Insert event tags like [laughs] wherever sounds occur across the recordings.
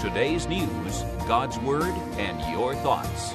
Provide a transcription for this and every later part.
Today's news, God's Word, and your thoughts.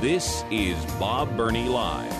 This is Bob Burney Live.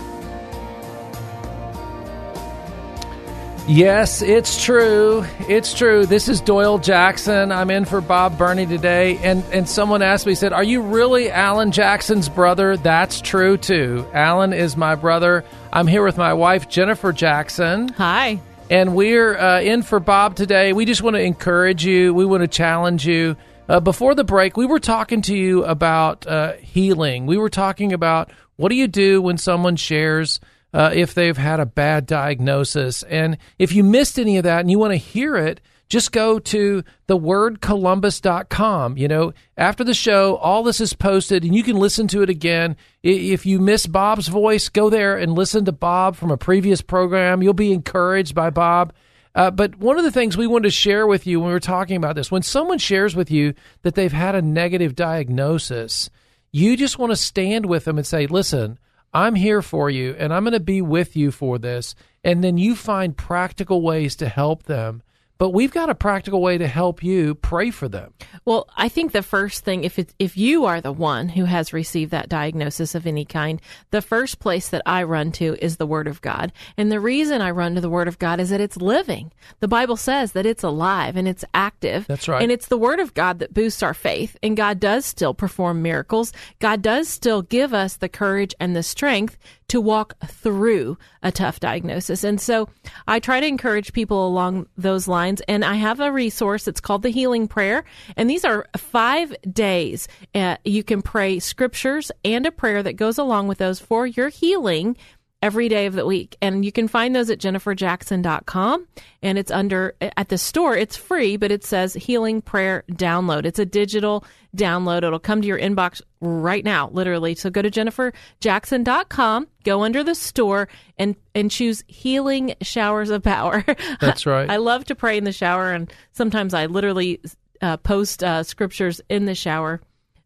Yes, it's true. It's true. This is Doyle Jackson. I'm in for Bob Burney today. And, and someone asked me, said, Are you really Alan Jackson's brother? That's true, too. Alan is my brother. I'm here with my wife, Jennifer Jackson. Hi. And we're uh, in for Bob today. We just want to encourage you, we want to challenge you. Uh, before the break, we were talking to you about uh, healing. We were talking about what do you do when someone shares uh, if they've had a bad diagnosis. And if you missed any of that and you want to hear it, just go to thewordcolumbus.com. You know, after the show, all this is posted and you can listen to it again. If you miss Bob's voice, go there and listen to Bob from a previous program. You'll be encouraged by Bob. Uh, but one of the things we wanted to share with you when we were talking about this, when someone shares with you that they've had a negative diagnosis, you just want to stand with them and say, listen, I'm here for you and I'm going to be with you for this. And then you find practical ways to help them but we've got a practical way to help you pray for them. Well, I think the first thing, if it, if you are the one who has received that diagnosis of any kind, the first place that I run to is the Word of God. And the reason I run to the Word of God is that it's living. The Bible says that it's alive and it's active. That's right. And it's the Word of God that boosts our faith. And God does still perform miracles. God does still give us the courage and the strength to walk through a tough diagnosis. And so I try to encourage people along those lines. And I have a resource. It's called the Healing Prayer. And these are five days. Uh, you can pray scriptures and a prayer that goes along with those for your healing every day of the week. And you can find those at jenniferjackson.com. And it's under, at the store, it's free, but it says Healing Prayer Download. It's a digital download. It'll come to your inbox right now, literally. So go to jenniferjackson.com, go under the store, and, and choose Healing Showers of Power. [laughs] That's right. I love to pray in the shower, and sometimes I literally uh, post uh, scriptures in the shower.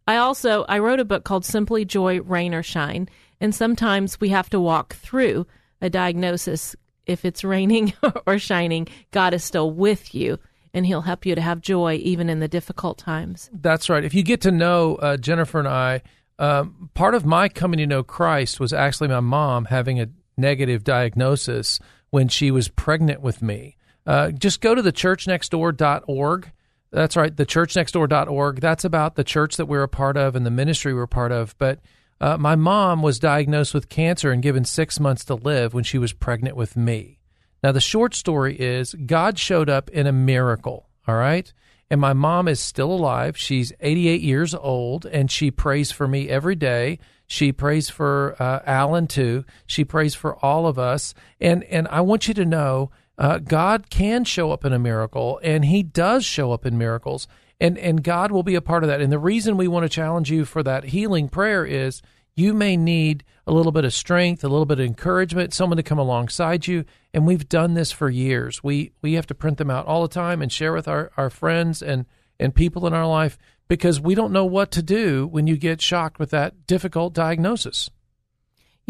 I also I wrote a book called Simply Joy Rain or Shine and sometimes we have to walk through a diagnosis. If it's raining [laughs] or shining, God is still with you and he'll help you to have joy even in the difficult times. That's right. If you get to know uh, Jennifer and I, um, part of my coming to know Christ was actually my mom having a negative diagnosis when she was pregnant with me. Uh, just go to the churchnextdoor.org. That's right, the churchnextdoor.org. That's about the church that we're a part of and the ministry we're a part of. But uh, my mom was diagnosed with cancer and given six months to live when she was pregnant with me. Now, the short story is God showed up in a miracle, all right? And my mom is still alive. She's 88 years old, and she prays for me every day. She prays for uh, Alan, too. She prays for all of us. And, and I want you to know uh, God can show up in a miracle, and He does show up in miracles and and God will be a part of that. And the reason we want to challenge you for that healing prayer is you may need a little bit of strength, a little bit of encouragement, someone to come alongside you. And we've done this for years. We we have to print them out all the time and share with our, our friends and, and people in our life because we don't know what to do when you get shocked with that difficult diagnosis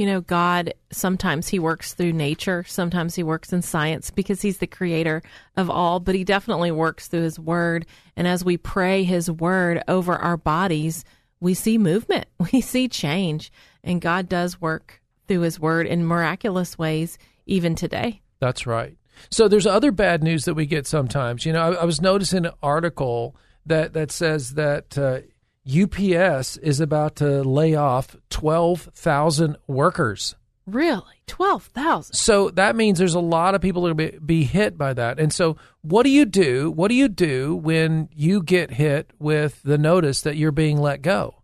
you know, God, sometimes He works through nature, sometimes He works in science because He's the creator of all, but He definitely works through His Word. And as we pray His Word over our bodies, we see movement, [laughs] we see change, and God does work through His Word in miraculous ways, even today. That's right. So there's other bad news that we get sometimes. You know, I, I was noticing an article that that says that uh, UPS is about to lay off 12,000 workers. Really? 12,000? So that means there's a lot of people that will be, be hit by that. And so, what do you do? What do you do when you get hit with the notice that you're being let go?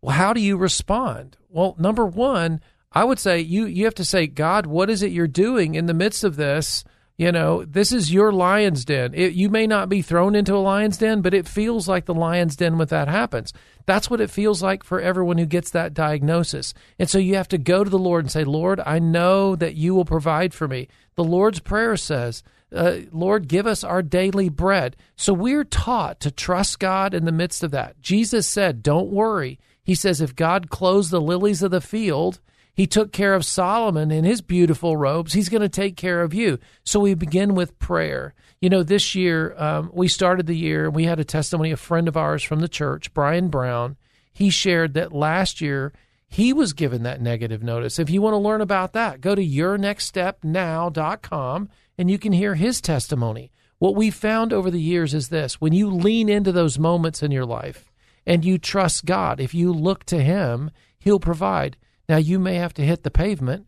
Well, how do you respond? Well, number one, I would say you, you have to say, God, what is it you're doing in the midst of this? You know, this is your lion's den. It, you may not be thrown into a lion's den, but it feels like the lion's den when that happens. That's what it feels like for everyone who gets that diagnosis. And so you have to go to the Lord and say, Lord, I know that you will provide for me. The Lord's Prayer says, uh, Lord, give us our daily bread. So we're taught to trust God in the midst of that. Jesus said, Don't worry. He says, If God clothes the lilies of the field, he took care of Solomon in his beautiful robes. He's going to take care of you. So we begin with prayer. You know, this year, um, we started the year, we had a testimony, a friend of ours from the church, Brian Brown. He shared that last year he was given that negative notice. If you want to learn about that, go to yournextstepnow.com and you can hear his testimony. What we found over the years is this when you lean into those moments in your life and you trust God, if you look to Him, He'll provide. Now, you may have to hit the pavement.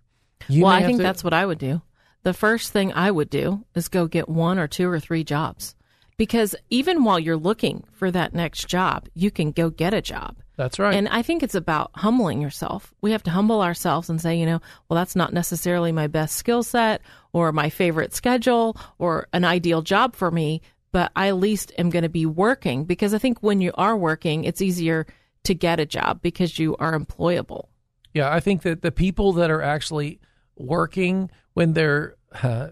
You well, I think to... that's what I would do. The first thing I would do is go get one or two or three jobs. Because even while you're looking for that next job, you can go get a job. That's right. And I think it's about humbling yourself. We have to humble ourselves and say, you know, well, that's not necessarily my best skill set or my favorite schedule or an ideal job for me, but I at least am going to be working because I think when you are working, it's easier to get a job because you are employable. Yeah, I think that the people that are actually working when they're uh,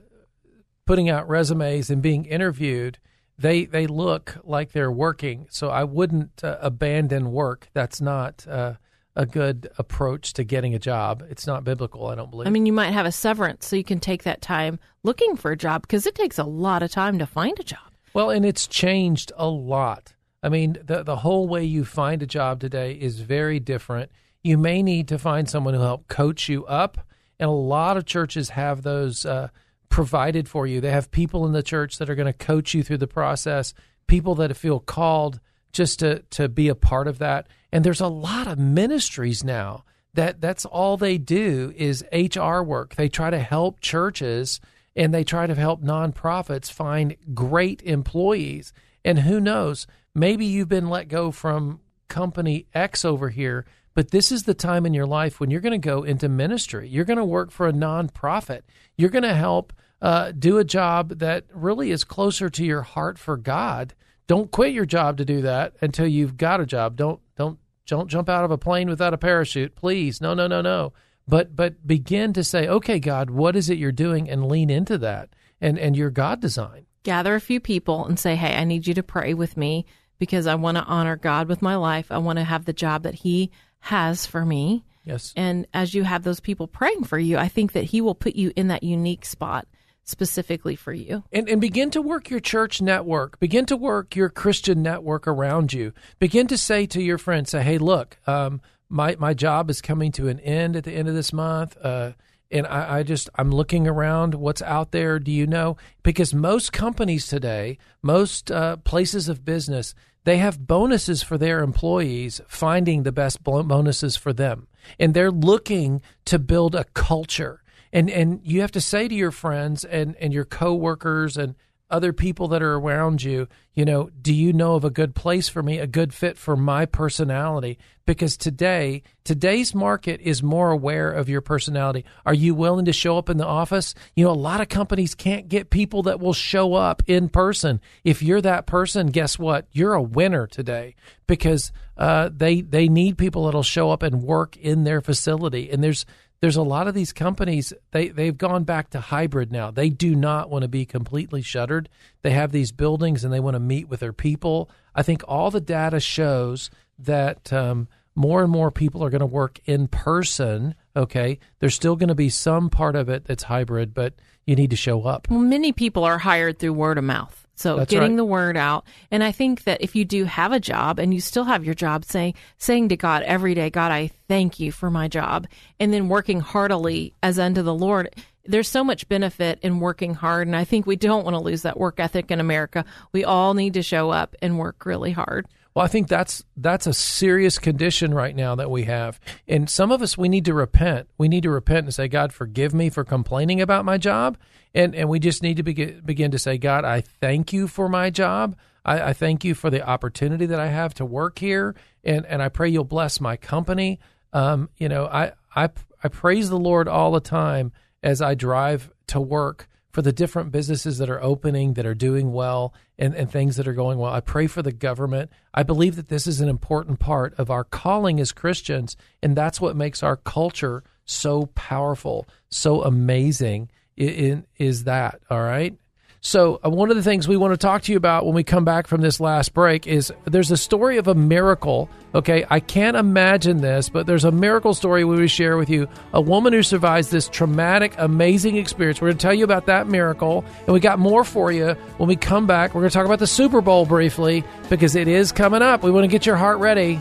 putting out resumes and being interviewed, they they look like they're working. So I wouldn't uh, abandon work. That's not uh, a good approach to getting a job. It's not biblical, I don't believe. I mean, you might have a severance so you can take that time looking for a job because it takes a lot of time to find a job. Well, and it's changed a lot. I mean, the the whole way you find a job today is very different you may need to find someone who help coach you up. And a lot of churches have those uh, provided for you. They have people in the church that are going to coach you through the process, people that feel called just to, to be a part of that. And there's a lot of ministries now that that's all they do is HR work. They try to help churches and they try to help nonprofits find great employees. And who knows, maybe you've been let go from company X over here but this is the time in your life when you're going to go into ministry. You're going to work for a nonprofit. You're going to help uh, do a job that really is closer to your heart for God. Don't quit your job to do that until you've got a job. Don't don't don't jump out of a plane without a parachute, please. No, no, no, no. But but begin to say, okay, God, what is it you're doing, and lean into that and and your God design. Gather a few people and say, hey, I need you to pray with me because I want to honor God with my life. I want to have the job that He has for me. Yes. And as you have those people praying for you, I think that He will put you in that unique spot specifically for you. And, and begin to work your church network. Begin to work your Christian network around you. Begin to say to your friends, say, hey, look, um, my, my job is coming to an end at the end of this month. Uh, and I, I, just I'm looking around what's out there. Do you know? Because most companies today, most uh, places of business, they have bonuses for their employees, finding the best bonuses for them. And they're looking to build a culture. And, and you have to say to your friends and, and your coworkers and other people that are around you, you know, do you know of a good place for me, a good fit for my personality? Because today, today's market is more aware of your personality. Are you willing to show up in the office? You know, a lot of companies can't get people that will show up in person. If you're that person, guess what? You're a winner today because uh, they they need people that'll show up and work in their facility. And there's there's a lot of these companies they they've gone back to hybrid now. They do not want to be completely shuttered. They have these buildings and they want to meet with their people. I think all the data shows that um, more and more people are going to work in person. Okay, there's still going to be some part of it that's hybrid, but you need to show up. Well, many people are hired through word of mouth. So That's getting right. the word out. And I think that if you do have a job and you still have your job, saying saying to God every day, God, I thank you for my job, and then working heartily as unto the Lord. There's so much benefit in working hard, and I think we don't want to lose that work ethic in America. We all need to show up and work really hard. Well, I think that's that's a serious condition right now that we have. And some of us we need to repent. We need to repent and say, God, forgive me for complaining about my job and and we just need to begin begin to say, God, I thank you for my job. I, I thank you for the opportunity that I have to work here, and and I pray you'll bless my company. Um, you know, I I I praise the Lord all the time as I drive to work for the different businesses that are opening, that are doing well, and, and things that are going well. I pray for the government. I believe that this is an important part of our calling as Christians, and that's what makes our culture so powerful, so amazing. In, is that all right? So, uh, one of the things we want to talk to you about when we come back from this last break is there's a story of a miracle. Okay, I can't imagine this, but there's a miracle story we will share with you. A woman who survives this traumatic, amazing experience. We're going to tell you about that miracle, and we got more for you when we come back. We're going to talk about the Super Bowl briefly because it is coming up. We want to get your heart ready.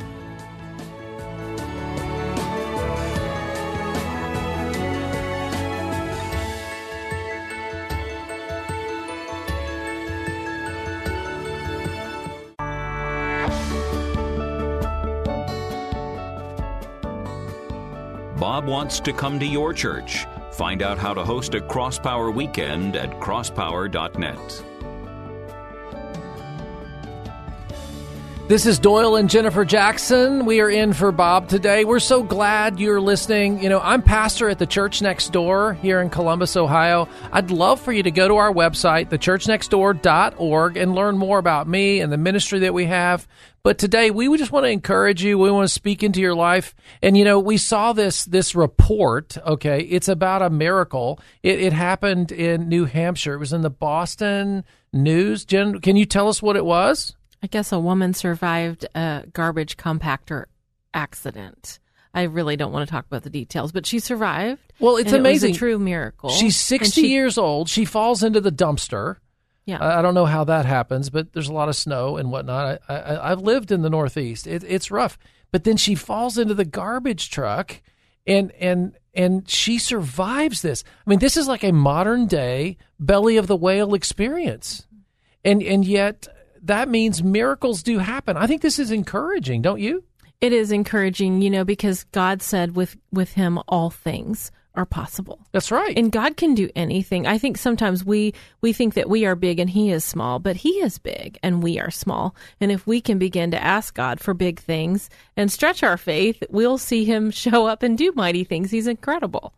Bob wants to come to your church. Find out how to host a Crosspower weekend at crosspower.net. This is Doyle and Jennifer Jackson. We are in for Bob today. We're so glad you're listening. You know, I'm pastor at the church next door here in Columbus, Ohio. I'd love for you to go to our website, thechurchnextdoor.org, and learn more about me and the ministry that we have. But today we just want to encourage you. We want to speak into your life. And you know, we saw this this report. Okay, it's about a miracle. It, it happened in New Hampshire. It was in the Boston News. Jen, can you tell us what it was? I guess a woman survived a garbage compactor accident. I really don't want to talk about the details, but she survived. Well, it's amazing. It true miracle. She's 60 she- years old. She falls into the dumpster. Yeah. I I don't know how that happens, but there's a lot of snow and whatnot. I, I, I've lived in the Northeast. It, it's rough. But then she falls into the garbage truck, and and and she survives this. I mean, this is like a modern day belly of the whale experience, and and yet that means miracles do happen. I think this is encouraging, don't you? It is encouraging, you know, because God said with with him all things are possible. That's right. And God can do anything. I think sometimes we we think that we are big and he is small, but he is big and we are small. And if we can begin to ask God for big things and stretch our faith, we'll see him [laughs] show up and do mighty things. He's incredible.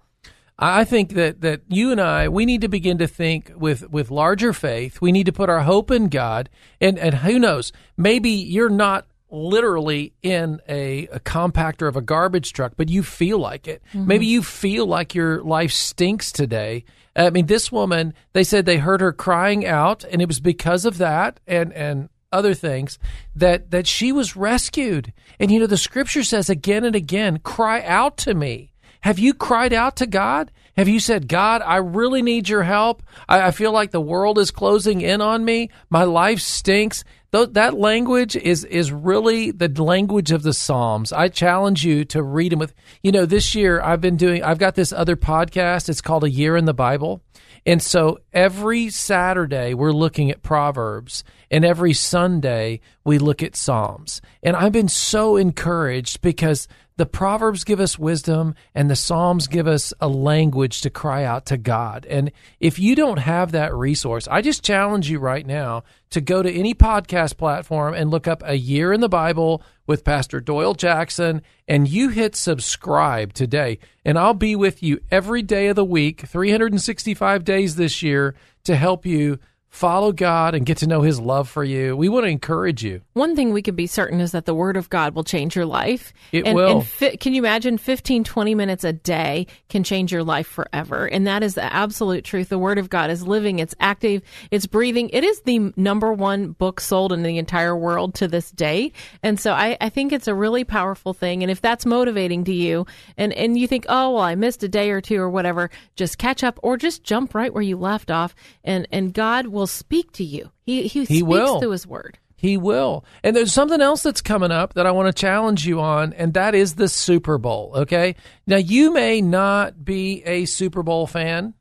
I think that, that you and I we need to begin to think with, with larger faith. We need to put our hope in God, and and who knows, maybe you're not literally in a, a compactor of a garbage truck, but you feel like it. Mm-hmm. Maybe you feel like your life stinks today. I mean, this woman, they said they heard her crying out, and it was because of that, and and other things that that she was rescued. And you know, the scripture says again and again, "Cry out to me." Have you cried out to God? Have you said, God, I really need your help? I, I feel like the world is closing in on me. My life stinks. Th- that language is is really the language of the Psalms. I challenge you to read them with. You know, this year I've been doing. I've got this other podcast. It's called A Year in the Bible, and so every Saturday we're looking at Proverbs, and every Sunday we look at Psalms. And I've been so encouraged because the Proverbs give us wisdom and the Psalms give us a language to cry out to God. And if you don't have that resource, I just challenge you right now to go to any podcast platform and look up A Year in the Bible with Pastor Doyle Jackson and you hit subscribe today. And I'll be with you every day of the week, 365 days this year to help you follow God and get to know his love for you. We want to encourage you. One thing we can be certain is that the word of God will change your life. It and, will. And fi- can you imagine 15, 20 minutes a day can change your life forever? And that is the absolute truth. The word of God is living, it's active, it's breathing. It is the number one book sold in the entire world to this day. And so I, I think it's a really powerful thing. And if that's motivating to you and, and you think, oh, well, I missed a day or two or whatever, just catch up or just jump right where you left off and, and God will speak to you. He, he, speaks will. through his word. He will. And there's something else that's coming up that I want to challenge you on, and that is the Super Bowl. Okay. Now, you may not be a Super Bowl fan,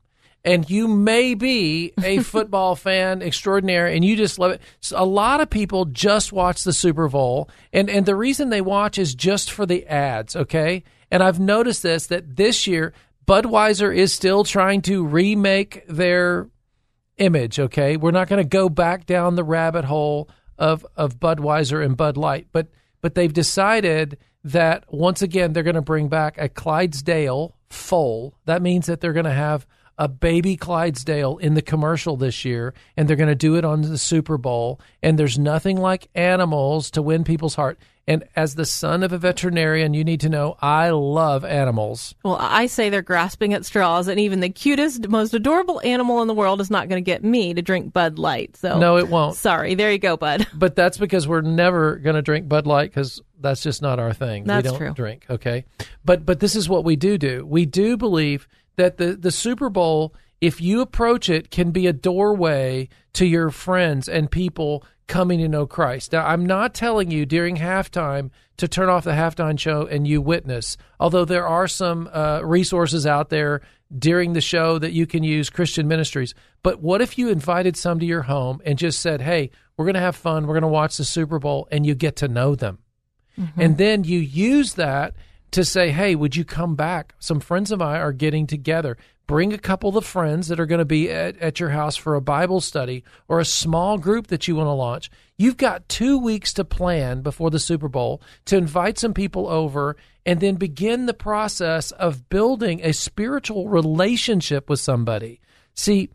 and you may be a [laughs] football fan extraordinaire, and you just love it. So a lot of people just watch the Super Bowl, and, and the reason they watch is just for the ads. Okay. And I've noticed this that this year, Budweiser is still trying to remake their image. Okay, we're not going to go back down the rabbit hole of of Budweiser and Bud Light, but but they've decided that once again they're going to bring back a Clydesdale foal. That means that they're going to have a baby Clydesdale in the commercial this year, and they're going to do it on the Super Bowl. And there's nothing like animals to win people's heart. And as the son of a veterinarian, you need to know I love animals. Well, I say they're grasping at straws, and even the cutest, most adorable animal in the world is not going to get me to drink Bud Light. So No, it won't. Sorry, there you go, Bud. [laughs] But that's because we're never going to drink Bud Light because that's just not our thing. That's we don't true. drink, okay? But but this is what we do do. We do believe that the the Super Bowl, if you approach it, can be a doorway to your friends and people coming to know Christ. Now, I'm not telling you during halftime to turn off the halftime show and you witness. Although there are some uh, resources out there during the show that you can use Christian ministries. But what if you invited some to your home and just said, "Hey, we're going to have fun. We're going to watch the Super Bowl," and you get to know them, and then you use that to say, "Hey, would you come back? Some friends of mine are getting together." Bring a couple of friends that are going to be at, at your house for a Bible study or a small group that you want to launch. You've got two weeks to plan before the Super Bowl to invite some people over and then begin the process of building a spiritual relationship with somebody. See,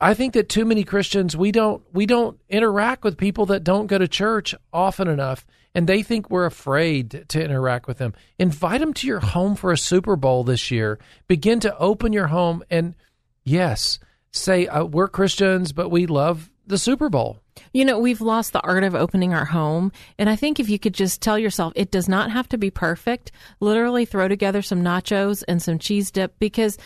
I think that too many Christians we don't we don't interact with people that don't go to church often enough and they think we're afraid to interact with them. Invite them to your home for a Super Bowl this year. Begin to open your home and yes, say uh, we're Christians but we love the Super Bowl. You know, we've lost the art of opening our home. And I think if you could just tell yourself it does not have to be perfect, literally throw together some nachos and some cheese dip because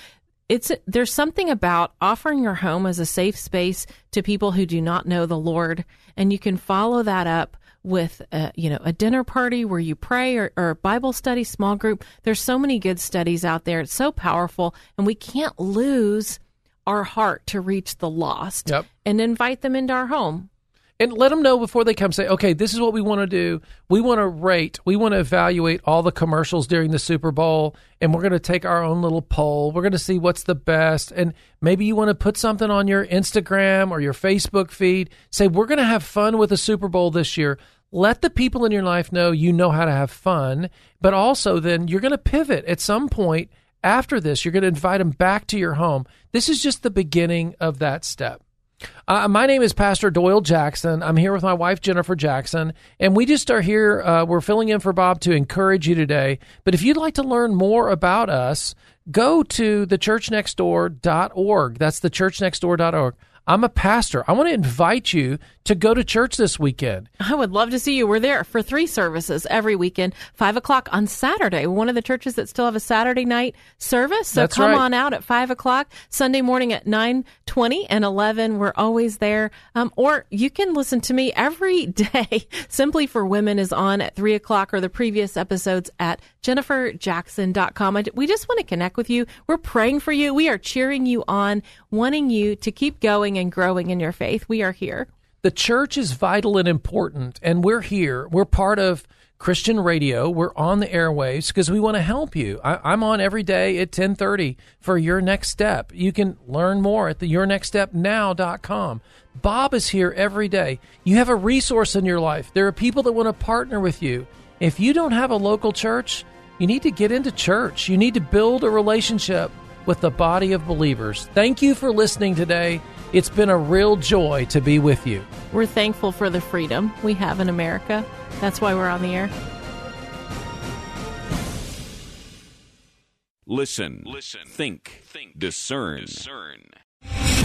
it's there's something about offering your home as a safe space to people who do not know the Lord and you can follow that up with a, you know a dinner party where you pray or, or a Bible study small group. There's so many good studies out there. It's so powerful and we can't lose our heart to reach the lost Yep. and invite them into our home. And let them know before they come say okay this is what we want to do. We want to rate. We want to evaluate all the commercials during the super bowl and we're going to take our own little poll. We're going to see what's the best. And maybe you want to put something on your instagram or your facebook feed. Say we're going to have fun with the super bowl this year let the people in your life know you know how to have fun but also then you're going to pivot at some point after this you're going to invite them back to your home this is just the beginning of that step uh, my name is Pastor Doyle Jackson. I'm here with my wife, Jennifer Jackson, and we just are here. Uh, we're filling in for Bob to encourage you today. But if you'd like to learn more about us, go to thechurchnextdoor.org. That's thechurchnextdoor.org. I'm a pastor. I want to invite you to go to church this weekend. I would love to see you. We're there for three services every weekend, five o'clock on Saturday. One of the churches that still have a Saturday night service. So That's come right. on out at five o'clock. Sunday morning at nine twenty and eleven. We're always there. Um, or you can listen to me every [laughs] day. Simply for Women is on at three o'clock or the previous episodes at jenniferjackson.com. I- We just want to connect with you. We're praying for you. We are cheering you on, wanting you to keep going and growing in your faith. We are here. the church is vital and important and we're here. We're part of christian radio. We're on the airwaves because we want to help you. I, i'm on every day at 10.30 for your next step. You can learn more at the yournextstepnow.com bob is here every day. You have a resource in your life. There are people that want to partner with you. If you don't have a local church you need to get into church. You need to build a relationship with the body of believers thank you for listening today it's been a real joy to be with you We're thankful for the freedom we have in America. That's why we're on the air. Listen, listen, think, think, discern, discern.